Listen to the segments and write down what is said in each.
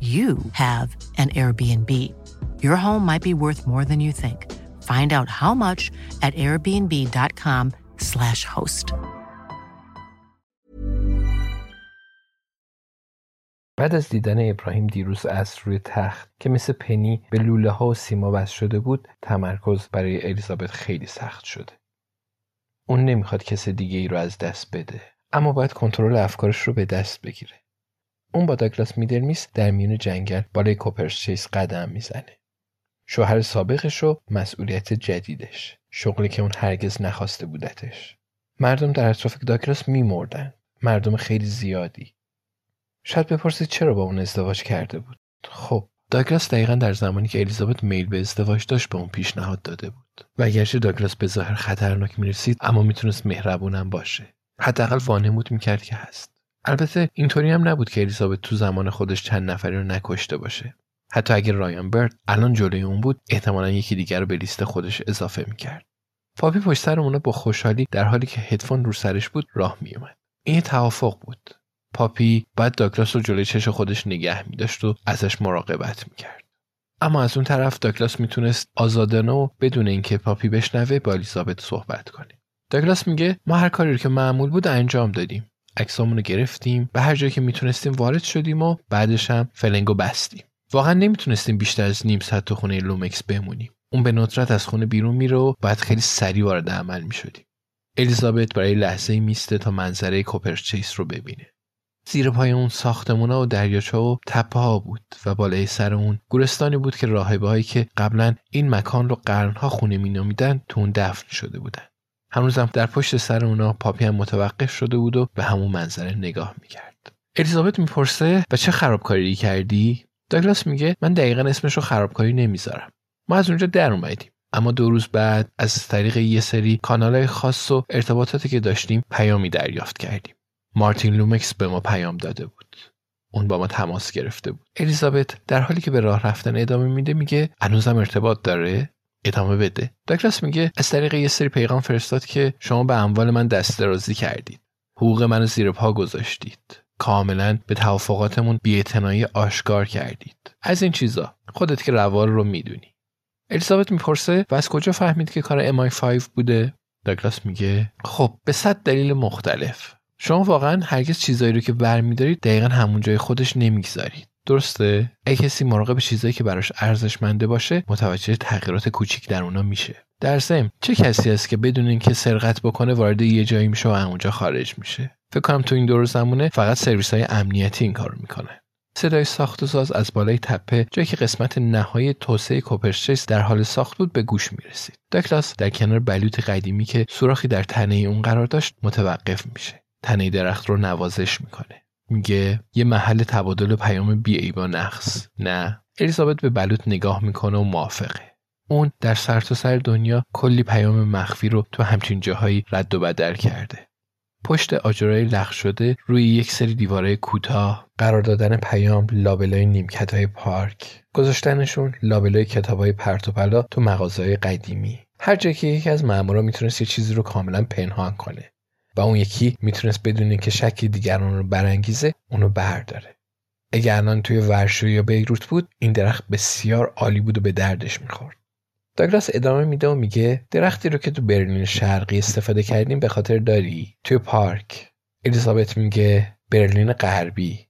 you have an Airbnb. Your home might be worth more than you think. Find out how much at airbnb.com/slash host. بعد از دیدن ابراهیم دیروز از روی تخت که مثل پنی به لوله ها و سیما بست شده بود تمرکز برای الیزابت خیلی سخت شده. اون نمی‌خواد کس دیگه ای رو از دست بده اما باید کنترل افکارش رو به دست بگیره. اون با داگلاس میدلمیس در میون جنگل بالای کوپرچیس قدم می‌زنه. شوهر سابقش و مسئولیت جدیدش. شغلی که اون هرگز نخواسته بودتش. مردم در اطراف داگلاس میمردن. مردم خیلی زیادی. شاید بپرسید چرا با اون ازدواج کرده بود. خب داگلاس دقیقا در زمانی که الیزابت میل به ازدواج داشت به اون پیشنهاد داده بود و اگرچه داگلاس به ظاهر خطرناک می‌رسید اما می‌تونست مهربونم باشه حداقل وانمود می‌کرد که هست البته اینطوری هم نبود که الیزابت تو زمان خودش چند نفری رو نکشته باشه. حتی اگر رایان برد الان جلوی اون بود احتمالا یکی دیگر رو به لیست خودش اضافه می‌کرد. پاپی پشت سر اونا با خوشحالی در حالی که هدفون رو سرش بود راه میومد این توافق بود. پاپی باید داگلاس رو جلوی چش خودش نگه میداشت و ازش مراقبت می‌کرد. اما از اون طرف داگلاس می‌تونست آزادانه و بدون اینکه پاپی بشنوه با الیزابت صحبت کنه. داگلاس میگه ما هر کاری رو که معمول بود انجام دادیم. عکسامون رو گرفتیم به هر جایی که می‌تونستیم وارد شدیم و بعدش هم فلنگو بستیم. واقعا نمی‌تونستیم بیشتر از نیم ساعت تو خونه لومکس بمونیم. اون به ندرت از خونه بیرون میره و باید خیلی سریع وارد عمل می‌شدیم. الیزابت برای لحظه میسته تا منظره کوپرچیس رو ببینه. زیر پای اون ساختمونا و دریاچه و تپه ها بود و بالای سر اون گورستانی بود که راهبه هایی که قبلا این مکان رو قرنها خونه مینامیدن تو اون دفن شده بودن. هنوزم در پشت سر اونا پاپی هم متوقف شده بود و به همون منظره نگاه می‌کرد. الیزابت می‌پرسه و چه خرابکاری کردی؟ داگلاس میگه من دقیقا اسمش رو خرابکاری نمی‌ذارم. ما از اونجا در اومدیم. اما دو روز بعد از طریق یه سری کانالهای خاص و ارتباطاتی که داشتیم پیامی دریافت کردیم. مارتین لومکس به ما پیام داده بود. اون با ما تماس گرفته بود. الیزابت در حالی که به راه رفتن ادامه میده میگه هنوزم ارتباط داره؟ ادامه بده. داگلاس میگه از طریق یه سری پیغام فرستاد که شما به اموال من دست درازی کردید. حقوق منو زیر پا گذاشتید. کاملا به توافقاتمون بیاعتنایی آشکار کردید. از این چیزا خودت که روال رو می‌دونی. الیزابت می‌پرسه و از کجا فهمید که کار MI5 بوده؟ داگلاس میگه خب به صد دلیل مختلف. شما واقعا هرگز چیزایی رو که برمیدارید دقیقا همون جای خودش نمی‌گذارید. درسته؟ اگه کسی مراقب چیزایی که براش ارزشمنده باشه متوجه تغییرات کوچیک در اونا میشه. در ضمن چه کسی است که بدون اینکه سرقت بکنه وارد یه جایی میشه و اونجا خارج میشه؟ فکر کنم تو این دور زمونه فقط سرویس های امنیتی این کارو می‌کنه. صدای ساخت و ساز از بالای تپه جایی که قسمت نهایی توسعه کوپرچیس در حال ساخت بود به گوش می‌رسید. داکلاس در کنار بلوط قدیمی که سوراخی در تنه اون قرار داشت متوقف میشه. تنه درخت رو نوازش می‌کنه. میگه یه محل تبادل پیام بی با نقص نه. الیزابت به بلوط نگاه می‌کنه و موافقه. اون در سرتاسر سر دنیا کلی پیام مخفی رو تو همچین جاهایی رد و بدل کرده. پشت آجرای لخ شده روی یک سری دیواره کوتاه قرار دادن پیام لابلای نیمکت های پارک. گذاشتنشون لابلای کتاب های پرت تو مغازه قدیمی. هر جایی که یکی از مامورا می‌تونست یه چیزی رو کاملا پنهان کنه. و اون یکی می‌تونست بدون اینکه شک دیگران رو برانگیزه اونو برداره. اگر الان توی ورشو یا بیروت بود این درخت بسیار عالی بود و به دردش می‌خورد. داگلاس ادامه میده و میگه درختی رو که تو برلین شرقی استفاده کردیم به خاطر داری. توی پارک. الیزابت میگه برلین غربی.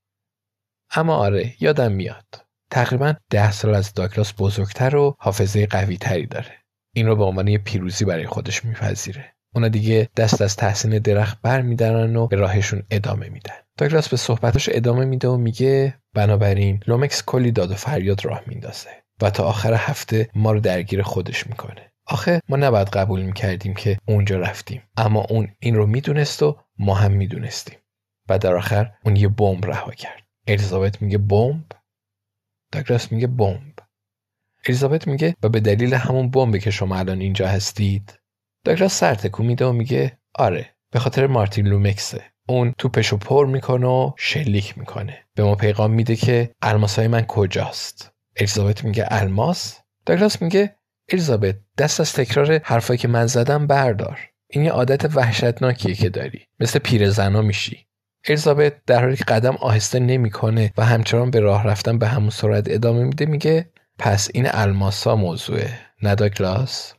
اما آره یادم میاد. تقریبا ده سال از داگلاس بزرگتر و حافظه قوی تری داره. این رو به عنوان یه پیروزی برای خودش میپذیره. اونا دیگه دست از تحسین درخت بر میدارن و به راهشون ادامه میدن. داگلاس به صحبتش ادامه میده و میگه بنابراین لومکس کلی داد و فریاد راه میندازه و تا آخر هفته ما رو درگیر خودش می‌کنه. آخه ما نباید قبول می‌کردیم که اونجا رفتیم اما اون این رو می‌دونست و ما هم می‌دونستیم. و در آخر اون یه بمب رها کرد. الیزابت میگه بمب؟ داگلاس میگه بمب. الیزابت میگه و به دلیل همون بمبی که شما الان اینجا هستید داگلاس سر تکون میده و میگه آره به خاطر مارتین لومکسه. اون توپشو پر می‌کنه و شلیک می‌کنه. به ما پیغام میده که الماسای من کجاست؟ الیزابت میگه الماس؟ داگلاس میگه الیزابت دست از تکرار حرفایی که من زدم بردار. این یه عادت وحشتناکیه که داری. مثل پیرزنا میشی. الیزابت در حالی که قدم آهسته نمی‌کنه و همچنان به راه رفتن به همون سرعت ادامه میده میگه پس این الماسا موضوعه. نه داگلاس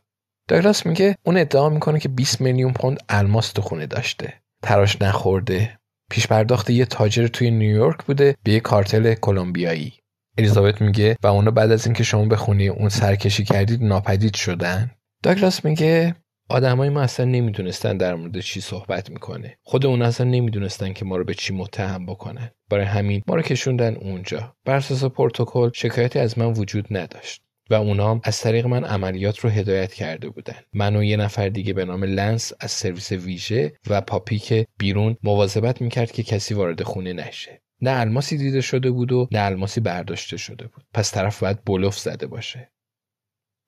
داگلاس میگه اون ادعا می‌کنه که 20 میلیون پوند الماس تو خونه داشته. تراش نخورده. پیش پرداخت یه تاجر توی نیویورک بوده به یه کارتل کلمبیایی. الیزابت میگه و اونا بعد از اینکه شما به خونه اون سرکشی کردید ناپدید شدن. داگلاس میگه آدمای ما اصلا نمی‌دونستن در مورد چی صحبت می‌کنه. خود اون اصلا نمی‌دونستن که ما رو به چی متهم بکنن. برای همین ما رو کشوندن اونجا. بر اساس پروتکل شکایتی از من وجود نداشت. و اونام از طریق من عملیات رو هدایت کرده بودن. من و یه نفر دیگه به نام لنس از سرویس ویژه و پاپی که بیرون مواظبت می‌کرد که کسی وارد خونه نشه. نه الماسی دیده شده بود و نه الماسی برداشته شده بود. پس طرف باید بلوف زده باشه.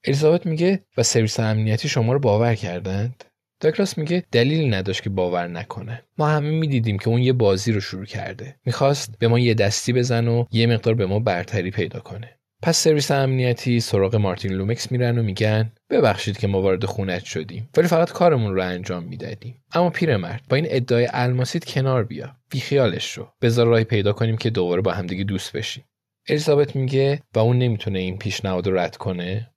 الیزابت میگه و سرویس امنیتی شما رو باور کردند؟ داگلاس میگه دلیلی نداشت که باور نکنه ما همه می‌دیدیم که اون یه بازی رو شروع کرده. می‌خواست به ما یه دستی بزنه و یه مقدار به ما برتری پیدا کنه. پس سرویس امنیتی سراغ مارتین لومکس میرن و میگن ببخشید که ما وارد خونت شدیم ولی فقط کارمون رو انجام می‌دادیم. اما پیرمرد با این ادعای الماست کنار بیا. بیخیالش شو. بذار راهی پیدا کنیم که دوباره با همدیگه دوست بشیم. الیزابت میگه و اون نمی‌تونه این پیشنهاد رو رد کنه.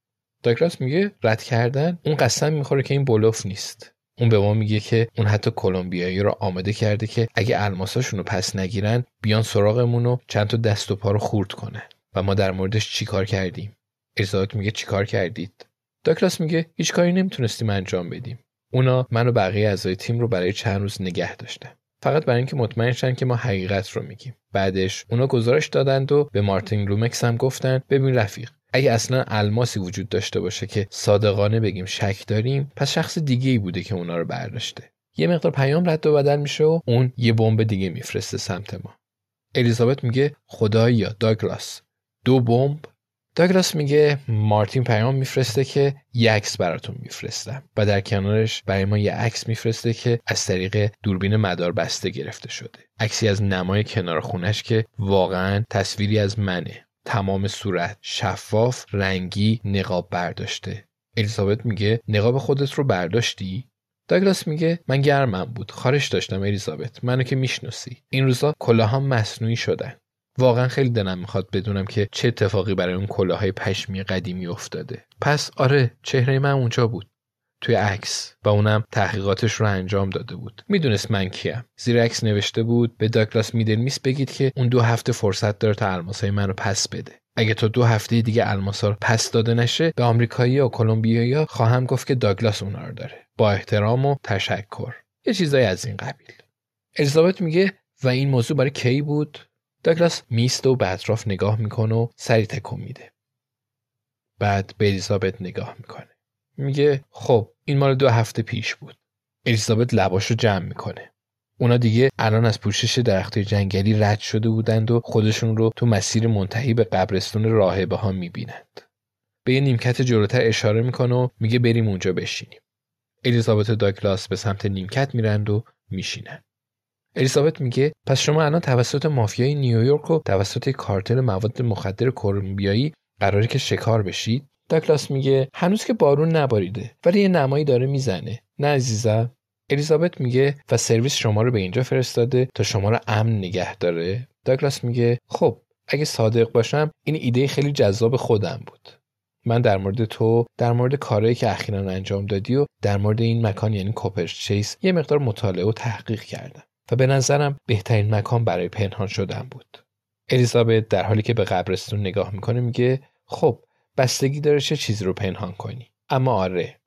داگلاس میگه رد کردن اون قسم می‌خوره که این بلوف نیست. اون به ما میگه که اون حتی کلمبیایی رو آماده کرده که اگه الماساشون رو پس نگیرن بیان سراغمون و چند تا دست و پا رو خورد کنن. و ما در موردش چیکار کردیم؟ الیزابت میگه چیکار کردید؟ داکلاس میگه هیچ کاری نمی‌تونستیم انجام بدیم. اونا من و بقیه اعضای تیم رو برای چند روز نگه داشتن. فقط برای اینکه مطمئن شن که ما حقیقت رو میگیم. بعدش اونا گزارش دادند و به مارتین لومکس هم گفتن ببین رفیق اگه اصلا الماسی وجود داشته باشه که صادقانه بگیم شک داریم پس شخص دیگه ای بوده که اونا رو برداشته. یه مقدار پیام رد و بدل میشه و اون یه بمب دیگه میفرسته سمت ما. الیزابت میگه خدایا داگلاس دو بمب. داگلاس میگه مارتین پیام میفرسته که یه عکس براتون میفرستم و در کنارش برای ما یه عکس میفرسته که از طریق دوربین مدار بسته گرفته شده. عکسی از نمای کنار خونش که واقعا تصویری از منه. تمام صورت شفاف رنگی نقاب برداشته. الیزابت میگه نقاب خودت رو برداشتی؟ داگلاس میگه من گرمم بود. خارش داشتم الیزابت. منو که می‌شناسی. این روزا کلاهام مصنوعی شدن. واقعا خیلی دلم می‌خواد بدونم که چه اتفاقی برای اون کلاهای پشمی قدیمی افتاده. پس آره چهره من اونجا بود توی عکس و اونم تحقیقاتش رو انجام داده بود. می‌دونست من کیم. زیر عکس نوشته بود به داگلاس میدلمیس بگید که اون دو هفته فرصت داره تا الماسای من رو پس بده. اگه تا دو هفته دیگه الماسا رو پس داده نشه به آمریکایی و کلمبیایی خواهم گفت که داگلاس اونا رو داره. با احترام و تشکر. یه چیزایی از این قبیل. الیزابت میگه و این موضوع برای کی بود؟ داگلاس میست و به اطراف نگاه می‌کنه و سری تکون میده. بعد به الیزابت نگاه می‌کنه. میگه خب این مال دو هفته پیش بود. الیزابت لباش رو جمع می‌کنه. اونا دیگه الان از پوشش درخت جنگلی رد شده بودند و خودشون رو تو مسیر منتهی به قبرستون راهبه ها می‌بینند. به یه نیمکت جلوتر اشاره می‌کنه و میگه بریم اونجا بشینیم. الیزابت و داگلاس به سمت نیمکت میرند و میشینند. الیزابت میگه پس شما الان توسط مافیای نیویورک و توسط کارتل مواد مخدر کلمبیایی قراره که شکار بشید؟ داگلاس میگه هنوز که بارون نباریده ولی یه نمایی داره می‌زنه. نه عزیزم. الیزابت میگه و سرویس شما رو به اینجا فرستاده تا شما رو امن نگه داره. داگلاس میگه خب اگه صادق باشم این ایده خیلی جذاب خودم بود. من در مورد تو در مورد کارهایی که اخیرا انجام دادی و در مورد این مکان یعنی کوپرچیس یه مقدار مطالعه و تحقیق کردم. و به نظرم بهترین مکان برای پنهان شدن بود. الیزابت در حالی که به قبرستون نگاه می‌کنه میگه خب بستگی داره چه چیزی رو پنهان کنی؟ اما آره.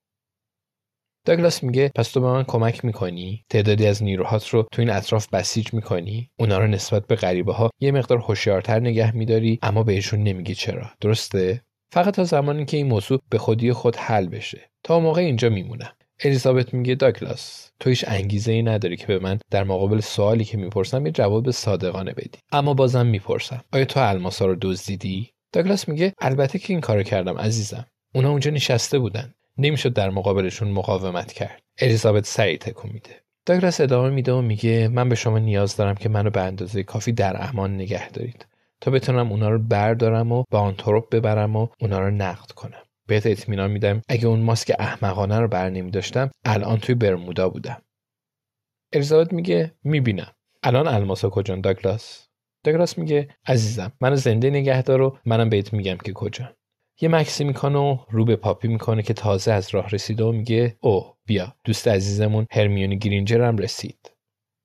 داگلاس میگه پس تو به من کمک می‌کنی؟ تعدادی از نیروهات رو تو این اطراف بسیج می‌کنی؟ اونا رو نسبت به غریبه ها یه مقدار هوشیارتر نگه میداری اما بهشون نمیگی چرا. درسته؟ فقط تا زمانی که این موضوع به خودی خود حل بشه. تا موقع اینجا میمونم. الیزابت میگه داگلاس تو هیچ انگیزه ای نداری که به من در مقابل سوالی که می‌پرسم یه جواب صادقانه بدی. اما بازم می‌پرسم. آیا تو الماسا رو دزدیدی؟ داگلاس میگه البته که این کارو کردم عزیزم. اونا اونجا نشسته بودن. نمی‌شد در مقابلشون مقاومت کرد. الیزابت سریع تکون میده. داگلاس ادامه میده و میگه من به شما نیاز دارم که منو به اندازه کافی در امان نگه دارید. تا بتونم اونا رو بردارم و با آنتروپ ببرم و اونا رو نقد کنم. بهت اطمینان میدم. اگه اون ماسک احمقانه رو بر نمی داشتم الان توی برمودا بودم. الیزابت میگه می‌بینم. الان الماسا کجا؟ داگلاس. داگلاس میگه عزیزم منو زنده نگه دار منم بهت میگم که کجا. یه مکسی می‌کنه و رو به پاپی می‌کنه که تازه از راه رسیده و میگه او بیا. دوست عزیزمون هرمیونی گرینجر هم رسید.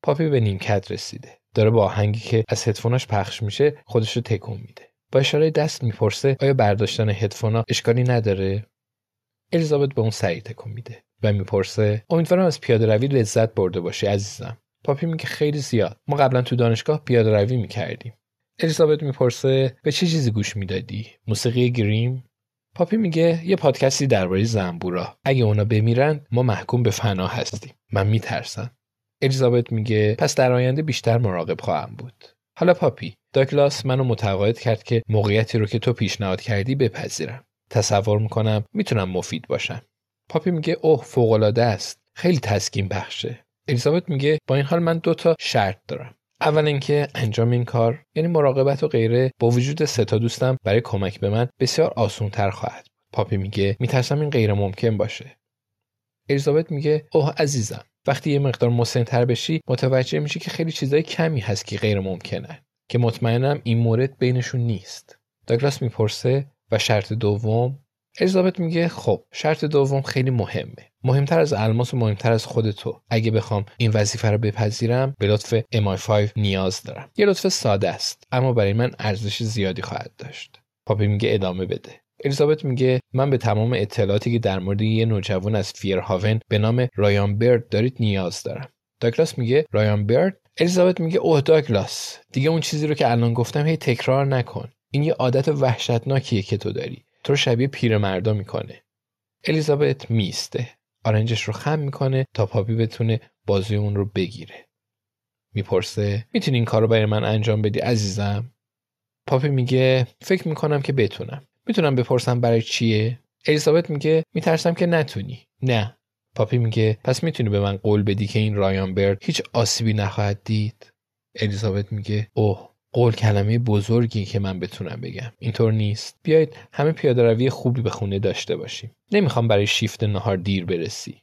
پاپی به نیمکت رسیده. داره با آهنگی که از هدفوناش پخش میشه خودش رو تکون میده. با اشاره دست می‌پرسه آیا برداشتن هدفونا اشکالی نداره؟ الیزابت به اون سریع تکون میده و می‌پرسه امیدوارم از پیاده روی لذت برده باشی عزیزم. پاپی میگه خیلی زیاد. ما قبلا تو دانشگاه پیاده روی می‌کردیم. الیزابت می‌پرسه به چه چیزی گوش می‌دادی؟ موسیقی گریم؟ پاپی میگه یه پادکستی درباره زنبورا. اگه اونا بمیرن ما محکوم به فنا هستیم. من میترسم. الیزابت میگه پس در آینده بیشتر مراقب خواهم بود. حالا پاپی داگلاس منو متقاعد کرد که موقعیتی رو که تو پیشنهاد کردی بپذیرم. تصور می‌کنم می‌تونم مفید باشم. پاپی میگه اوه فوقالعاده است. خیلی تسکین بخشه. الیزابت میگه با این حال من دو تا شرط دارم. اول اینکه انجام این کار یعنی مراقبت و غیره با وجود سه تا دوستم برای کمک به من بسیار آسون تر خواهد پاپی میگه میترسم این غیر ممکن باشه. الیزابت میگه اوه عزیزم. وقتی یه مقدار مسنتر بشی متوجه میشی که خیلی چیزای کمی هست که غیر ممکنه که مطمئنم این مورد بینشون نیست. داگلاس می‌پرسه و شرط دوم الیزابت میگه خب شرط دوم خیلی مهمه. مهمتر از الماس و مهمتر از خود تو. اگه بخوام این وظیفه رو بپذیرم به لطف MI5 نیاز دارم. یه لطف ساده است اما برای من ارزش زیادی خواهد داشت. پاپی میگه ادامه بده. الیزابت میگه من به تمام اطلاعاتی که در مورد یه نوجوان از فیرهاون به نام رایان برد دارید نیاز دارم. داگلاس میگه رایان برد؟ الیزابت میگه اوه داگلاس دیگه اون چیزی رو که الان گفتم هی تکرار نکن. این یه عادت وحشتناکیه که تو داری. تو رو شبیه پیرمردا می‌کنه. الیزابت میسته آرنجش رو خم می‌کنه تا پاپی بتونه بازی اون رو بگیره. می‌پرسه می‌تونی این کار رو برای من انجام بدی عزیزم؟ پاپی میگه فکر می‌کنم که بتونم. می‌تونم بپرسم برای چیه؟ الیزابت میگه میترسم که نتونی. نه. پاپی میگه پس می‌تونی به من قول بدی که این رایان برد هیچ آسیبی نخواهد دید. الیزابت میگه اوه قول کلمه بزرگی که من بتونم بگم. اینطور نیست. بیایید همه پیاده روی خوبی به خونه داشته باشیم. نمی‌خوام برای شیفت نهار دیر برسی.